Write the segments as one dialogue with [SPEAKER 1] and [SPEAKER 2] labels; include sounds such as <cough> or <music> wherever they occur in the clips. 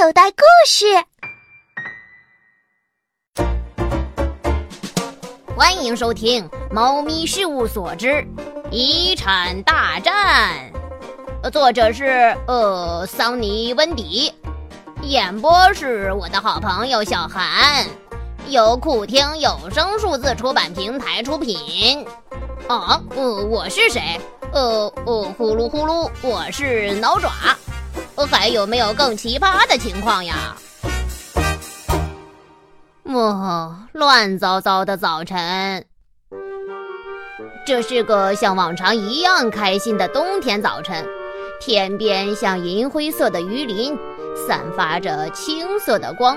[SPEAKER 1] 口袋故事，
[SPEAKER 2] 欢迎收听《猫咪事务所之遗产大战》。作者是呃桑尼温迪，演播是我的好朋友小韩，由酷听有声数字出版平台出品。啊，呃，我是谁？呃呃，呼噜呼噜，我是挠爪。还有没有更奇葩的情况呀？哦，乱糟糟的早晨。这是个像往常一样开心的冬天早晨，天边像银灰色的鱼鳞，散发着青色的光。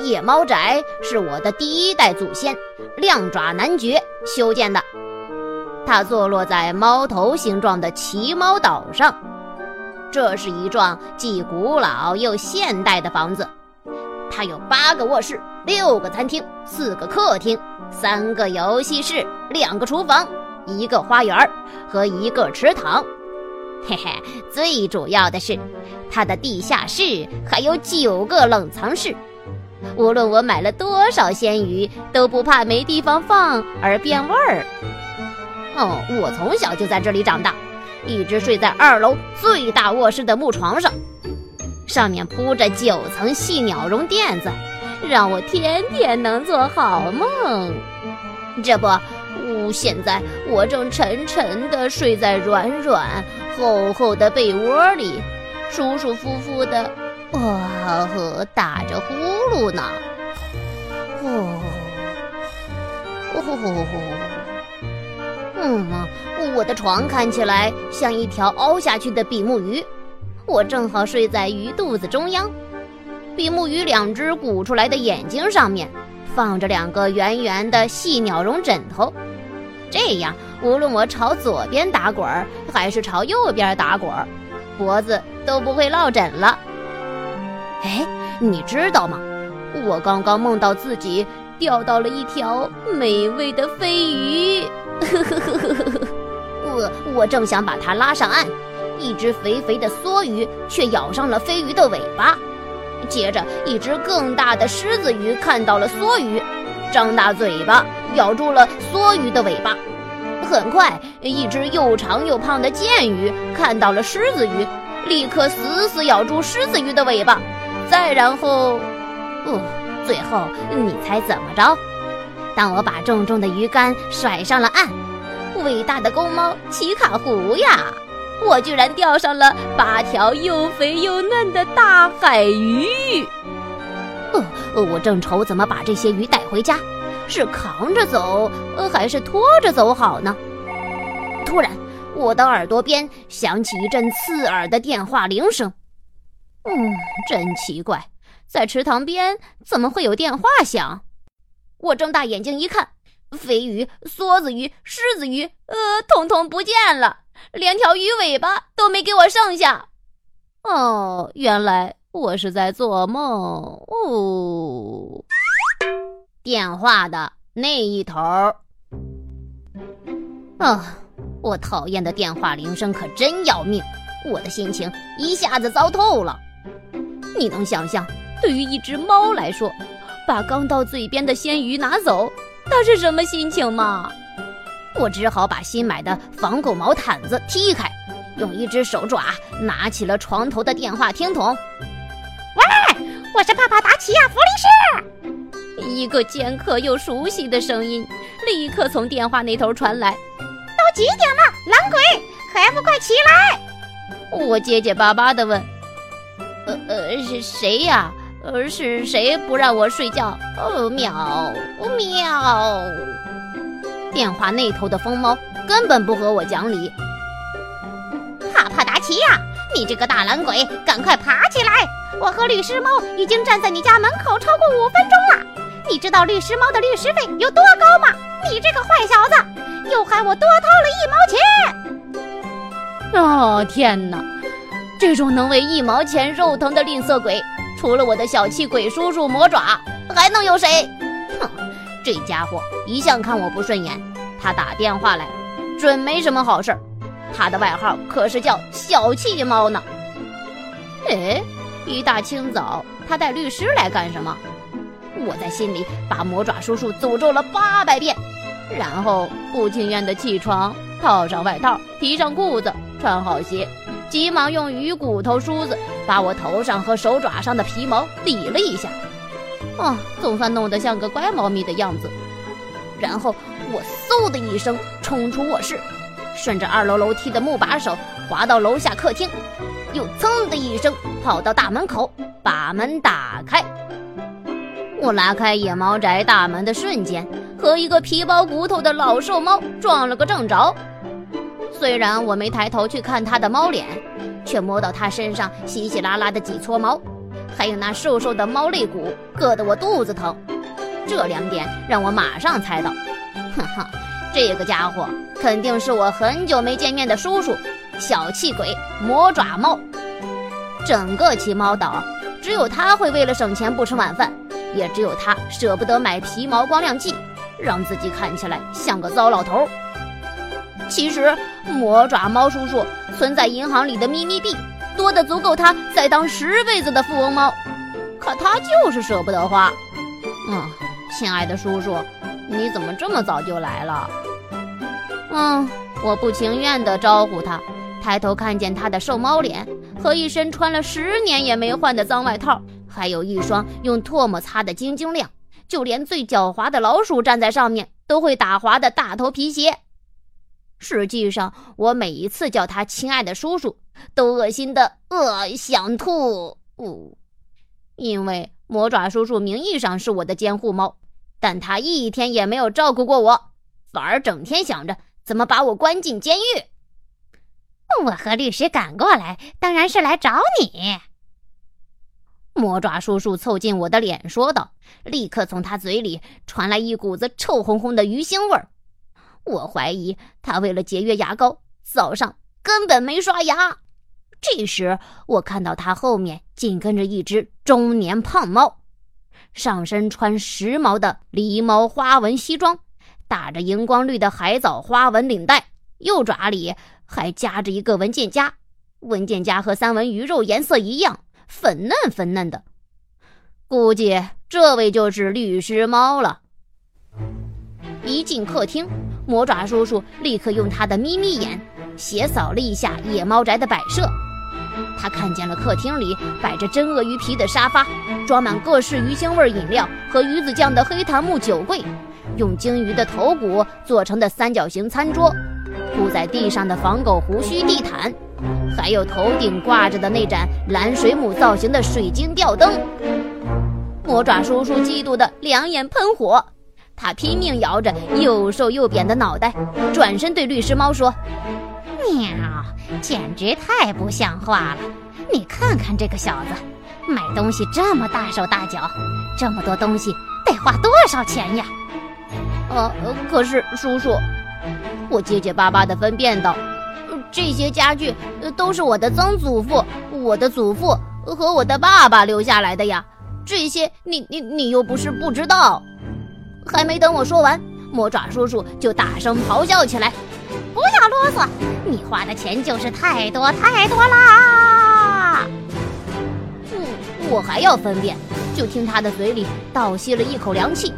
[SPEAKER 2] 夜猫宅是我的第一代祖先亮爪男爵修建的，它坐落在猫头形状的奇猫岛上。这是一幢既古老又现代的房子，它有八个卧室、六个餐厅、四个客厅、三个游戏室、两个厨房、一个花园和一个池塘。嘿嘿，最主要的是，它的地下室还有九个冷藏室。无论我买了多少鲜鱼，都不怕没地方放而变味儿。哦，我从小就在这里长大。一直睡在二楼最大卧室的木床上，上面铺着九层细鸟绒垫子，让我天天能做好梦。这不，现在我正沉沉地睡在软软厚厚的被窝里，舒舒服服的，哇呵，打着呼噜呢。哦，哦。嗯，我的床看起来像一条凹下去的比目鱼，我正好睡在鱼肚子中央。比目鱼两只鼓出来的眼睛上面放着两个圆圆的细鸟绒枕头，这样无论我朝左边打滚儿还是朝右边打滚儿，脖子都不会落枕了。哎，你知道吗？我刚刚梦到自己钓到了一条美味的飞鱼。<laughs> 我我正想把它拉上岸，一只肥肥的梭鱼却咬上了飞鱼的尾巴。接着，一只更大的狮子鱼看到了梭鱼，张大嘴巴咬住了梭鱼的尾巴。很快，一只又长又胖的剑鱼看到了狮子鱼，立刻死死咬住狮子鱼的尾巴。再然后，哦，最后你猜怎么着？当我把重重的鱼竿甩上了岸，伟大的公猫奇卡湖呀，我居然钓上了八条又肥又嫩的大海鱼。呃，我正愁怎么把这些鱼带回家，是扛着走，呃，还是拖着走好呢？突然，我的耳朵边响起一阵刺耳的电话铃声。嗯，真奇怪，在池塘边怎么会有电话响？我睁大眼睛一看，飞鱼、梭子鱼、狮子鱼，呃，统统不见了，连条鱼尾巴都没给我剩下。哦，原来我是在做梦。哦，电话的那一头。啊，我讨厌的电话铃声可真要命，我的心情一下子糟透了。你能想象，对于一只猫来说？把刚到嘴边的鲜鱼拿走，那是什么心情嘛？我只好把新买的防狗毛毯子踢开，用一只手爪拿起了床头的电话听筒。
[SPEAKER 1] 喂，我是帕帕达奇亚弗利
[SPEAKER 2] 士。一个尖刻又熟悉的声音立刻从电话那头传来。
[SPEAKER 1] 都几点了，懒鬼，还不快起来？
[SPEAKER 2] 我结结巴巴地问。呃呃，是谁呀？而，是谁不让我睡觉？哦，喵，喵！电话那头的疯猫根本不和我讲理。
[SPEAKER 1] 帕帕达奇呀，你这个大懒鬼，赶快爬起来！我和律师猫已经站在你家门口超过五分钟了。你知道律师猫的律师费有多高吗？你这个坏小子，又害我多掏了一毛
[SPEAKER 2] 钱！哦，天哪！这种能为一毛钱肉疼的吝啬鬼！除了我的小气鬼叔叔魔爪，还能有谁？哼，这家伙一向看我不顺眼。他打电话来，准没什么好事儿。他的外号可是叫小气猫呢。哎，一大清早，他带律师来干什么？我在心里把魔爪叔叔诅咒了八百遍，然后不情愿地起床，套上外套，提上裤子，穿好鞋，急忙用鱼骨头梳子把我头上和手爪上的皮毛理了一下。哦，总算弄得像个乖猫咪的样子。然后我嗖的一声冲出卧室，顺着二楼楼梯的木把手滑到楼下客厅，又噌的一声跑到大门口，把门打开。我拉开野猫宅大门的瞬间，和一个皮包骨头的老瘦猫撞了个正着。虽然我没抬头去看它的猫脸，却摸到它身上稀稀拉拉的几撮毛，还有那瘦瘦的猫肋骨，硌得我肚子疼。这两点让我马上猜到，哼哼，这个家伙肯定是我很久没见面的叔叔——小气鬼魔爪猫。整个奇猫岛，只有他会为了省钱不吃晚饭。也只有他舍不得买皮毛光亮剂，让自己看起来像个糟老头。其实魔爪猫叔叔存在银行里的咪咪币多的足够他再当十辈子的富翁猫，可他就是舍不得花。嗯，亲爱的叔叔，你怎么这么早就来了？嗯，我不情愿地招呼他，抬头看见他的瘦猫脸和一身穿了十年也没换的脏外套。还有一双用唾沫擦的晶晶亮，就连最狡猾的老鼠站在上面都会打滑的大头皮鞋。实际上，我每一次叫他亲爱的叔叔，都恶心的呃想吐。呜，因为魔爪叔叔名义上是我的监护猫，但他一天也没有照顾过我，反而整天想着怎么把我关进监狱。
[SPEAKER 1] 我和律师赶过来，当然是来找你。
[SPEAKER 2] 魔爪叔叔凑近我的脸说道，立刻从他嘴里传来一股子臭烘烘的鱼腥味儿。我怀疑他为了节约牙膏，早上根本没刷牙。这时，我看到他后面紧跟着一只中年胖猫，上身穿时髦的狸猫花纹西装，打着荧光绿的海藻花纹领带，右爪里还夹着一个文件夹，文件夹和三文鱼肉颜色一样。粉嫩粉嫩的，估计这位就是律师猫了。一进客厅，魔爪叔叔立刻用他的眯眯眼斜扫了一下野猫宅的摆设。他看见了客厅里摆着真鳄鱼皮的沙发，装满各式鱼腥味饮料和鱼子酱的黑檀木酒柜，用鲸鱼的头骨做成的三角形餐桌，铺在地上的仿狗胡须地毯。还有头顶挂着的那盏蓝水母造型的水晶吊灯，魔爪叔叔嫉妒的两眼喷火，他拼命摇着又瘦又扁的脑袋，转身对律师猫说：“
[SPEAKER 1] 喵，简直太不像话了！你看看这个小子，买东西这么大手大脚，这么多东西得花多少钱呀？”
[SPEAKER 2] 呃，可是叔叔，我结结巴巴地分辨道。这些家具都是我的曾祖父、我的祖父和我的爸爸留下来的呀。这些你你你又不是不知道。还没等我说完，魔爪叔叔就大声咆哮起来：“
[SPEAKER 1] 不要啰嗦！你花的钱就是太多太多啦！”
[SPEAKER 2] 嗯，我还要分辨，就听他的嘴里倒吸了一口凉气。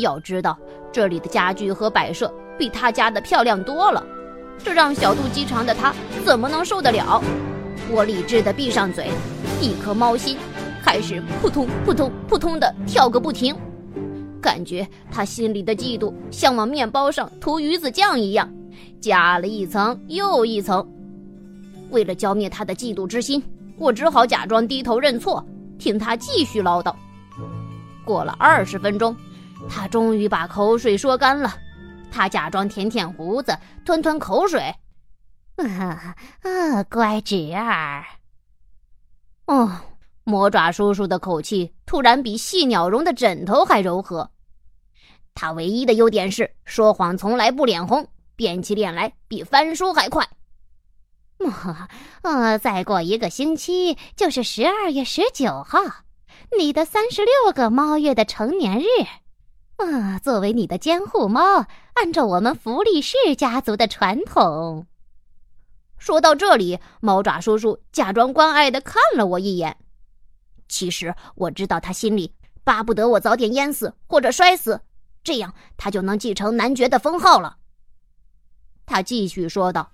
[SPEAKER 2] 要知道，这里的家具和摆设比他家的漂亮多了。这让小肚鸡肠的他怎么能受得了？我理智的闭上嘴，一颗猫心开始扑通扑通扑通的跳个不停，感觉他心里的嫉妒像往面包上涂鱼子酱一样，加了一层又一层。为了浇灭他的嫉妒之心，我只好假装低头认错，听他继续唠叨。过了二十分钟，他终于把口水说干了。他假装舔舔胡子，吞吞口水。
[SPEAKER 1] 啊 <laughs> 啊，乖侄儿。
[SPEAKER 2] 哦，魔爪叔叔的口气突然比细鸟绒的枕头还柔和。唯一的优点是说谎从来不脸红，变起脸来比翻书还快。
[SPEAKER 1] 啊，呃，再过一个星期就是十二月十九号，你的三十六个猫月的成年日。啊，作为你的监护猫，按照我们福利士家族的传统。
[SPEAKER 2] 说到这里，猫爪叔叔假装关爱的看了我一眼，其实我知道他心里巴不得我早点淹死或者摔死，这样他就能继承男爵的封号了。他继续说道：“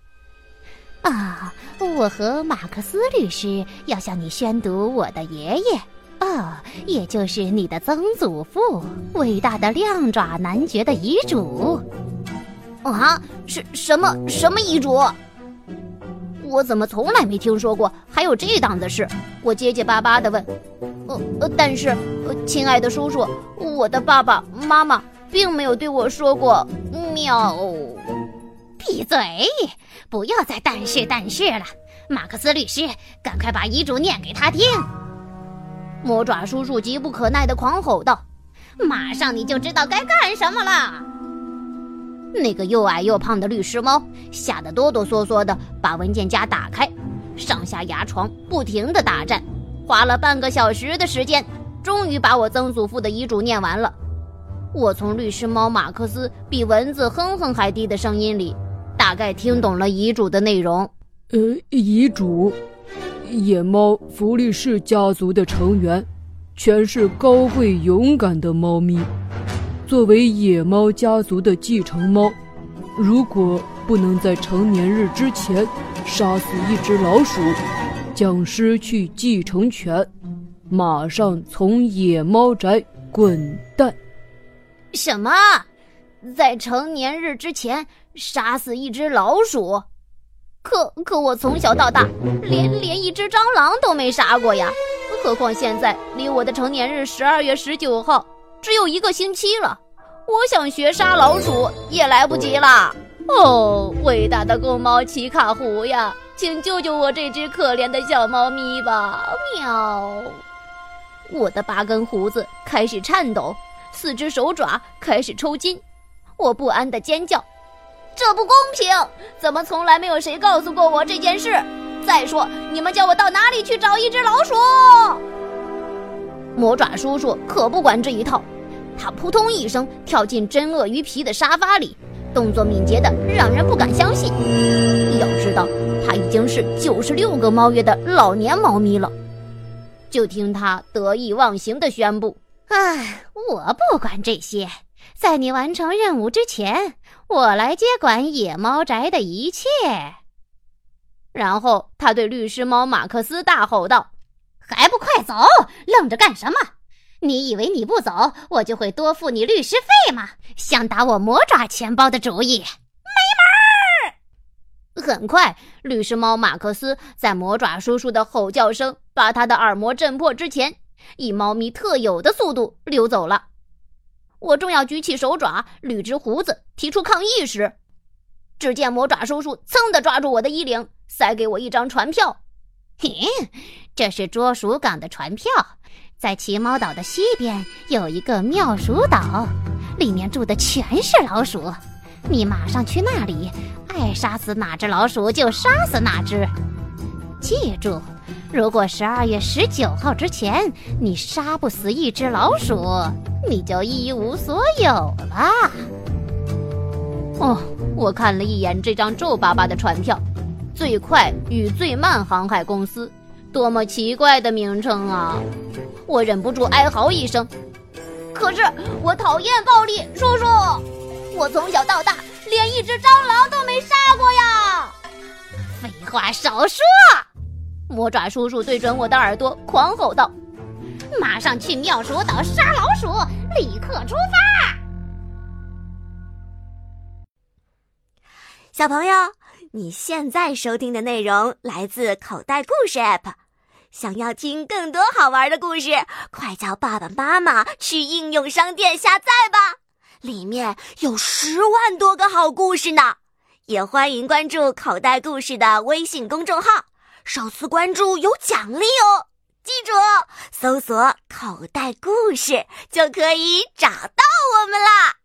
[SPEAKER 1] 啊，我和马克思律师要向你宣读我的爷爷，啊，也就是你的曾祖父，伟大的亮爪男爵的遗嘱。
[SPEAKER 2] 啊，是什么什么遗嘱？”我怎么从来没听说过还有这档子事？我结结巴巴的问。呃呃，但是，亲爱的叔叔，我的爸爸妈妈并没有对我说过。喵！
[SPEAKER 1] 闭嘴！不要再但是但是了。马克思律师，赶快把遗嘱念给他听。
[SPEAKER 2] 魔爪叔叔急不可耐的狂吼道：“
[SPEAKER 1] 马上你就知道该干什么了。”
[SPEAKER 2] 那个又矮又胖的律师猫吓得哆哆嗦嗦的把文件夹打开，上下牙床不停的打颤，花了半个小时的时间，终于把我曾祖父的遗嘱念完了。我从律师猫马克思比蚊子哼哼还低的声音里，大概听懂了遗嘱的内容。
[SPEAKER 3] 呃，遗嘱：野猫弗利士家族的成员，全是高贵勇敢的猫咪。作为野猫家族的继承猫，如果不能在成年日之前杀死一只老鼠，将失去继承权，马上从野猫宅滚蛋！
[SPEAKER 2] 什么？在成年日之前杀死一只老鼠？可可我从小到大连连一只蟑螂都没杀过呀！何况现在离我的成年日十二月十九号只有一个星期了。我想学杀老鼠也来不及了哦！伟大的公猫奇卡胡呀，请救救我这只可怜的小猫咪吧！喵！我的八根胡子开始颤抖，四只手爪开始抽筋，我不安的尖叫：“这不公平！怎么从来没有谁告诉过我这件事？再说，你们叫我到哪里去找一只老鼠？”魔爪叔叔可不管这一套。他扑通一声跳进真鳄鱼皮的沙发里，动作敏捷的让人不敢相信。要知道，他已经是九十六个猫月的老年猫咪了。就听他得意忘形的宣布：“
[SPEAKER 1] 哎，我不管这些，在你完成任务之前，我来接管野猫宅的一切。”
[SPEAKER 2] 然后他对律师猫马克思大吼道：“
[SPEAKER 1] 还不快走！愣着干什么？”你以为你不走，我就会多付你律师费吗？想打我魔爪钱包的主意，
[SPEAKER 2] 没门！很快，律师猫马克思在魔爪叔叔的吼叫声把他的耳膜震破之前，以猫咪特有的速度溜走了。我正要举起手爪捋直胡子提出抗议时，只见魔爪叔叔噌地抓住我的衣领，塞给我一张船票。
[SPEAKER 1] 嘿，这是捉鼠港的船票。在奇猫岛的西边有一个妙鼠岛，里面住的全是老鼠。你马上去那里，爱杀死哪只老鼠就杀死哪只。记住，如果十二月十九号之前你杀不死一只老鼠，你就一无所有了。
[SPEAKER 2] 哦，我看了一眼这张皱巴巴的船票，“最快与最慢航海公司”，多么奇怪的名称啊！我忍不住哀嚎一声，可是我讨厌暴力，叔叔。我从小到大连一只蟑螂都没杀过呀！
[SPEAKER 1] 废话少说！
[SPEAKER 2] 魔爪叔叔对准我的耳朵狂吼道：“
[SPEAKER 1] 马上去妙鼠岛杀老鼠，立刻出发！”
[SPEAKER 4] 小朋友，你现在收听的内容来自口袋故事 App。想要听更多好玩的故事，快叫爸爸妈妈去应用商店下载吧，里面有十万多个好故事呢。也欢迎关注口袋故事的微信公众号，首次关注有奖励哦。记住，搜索“口袋故事”就可以找到我们啦。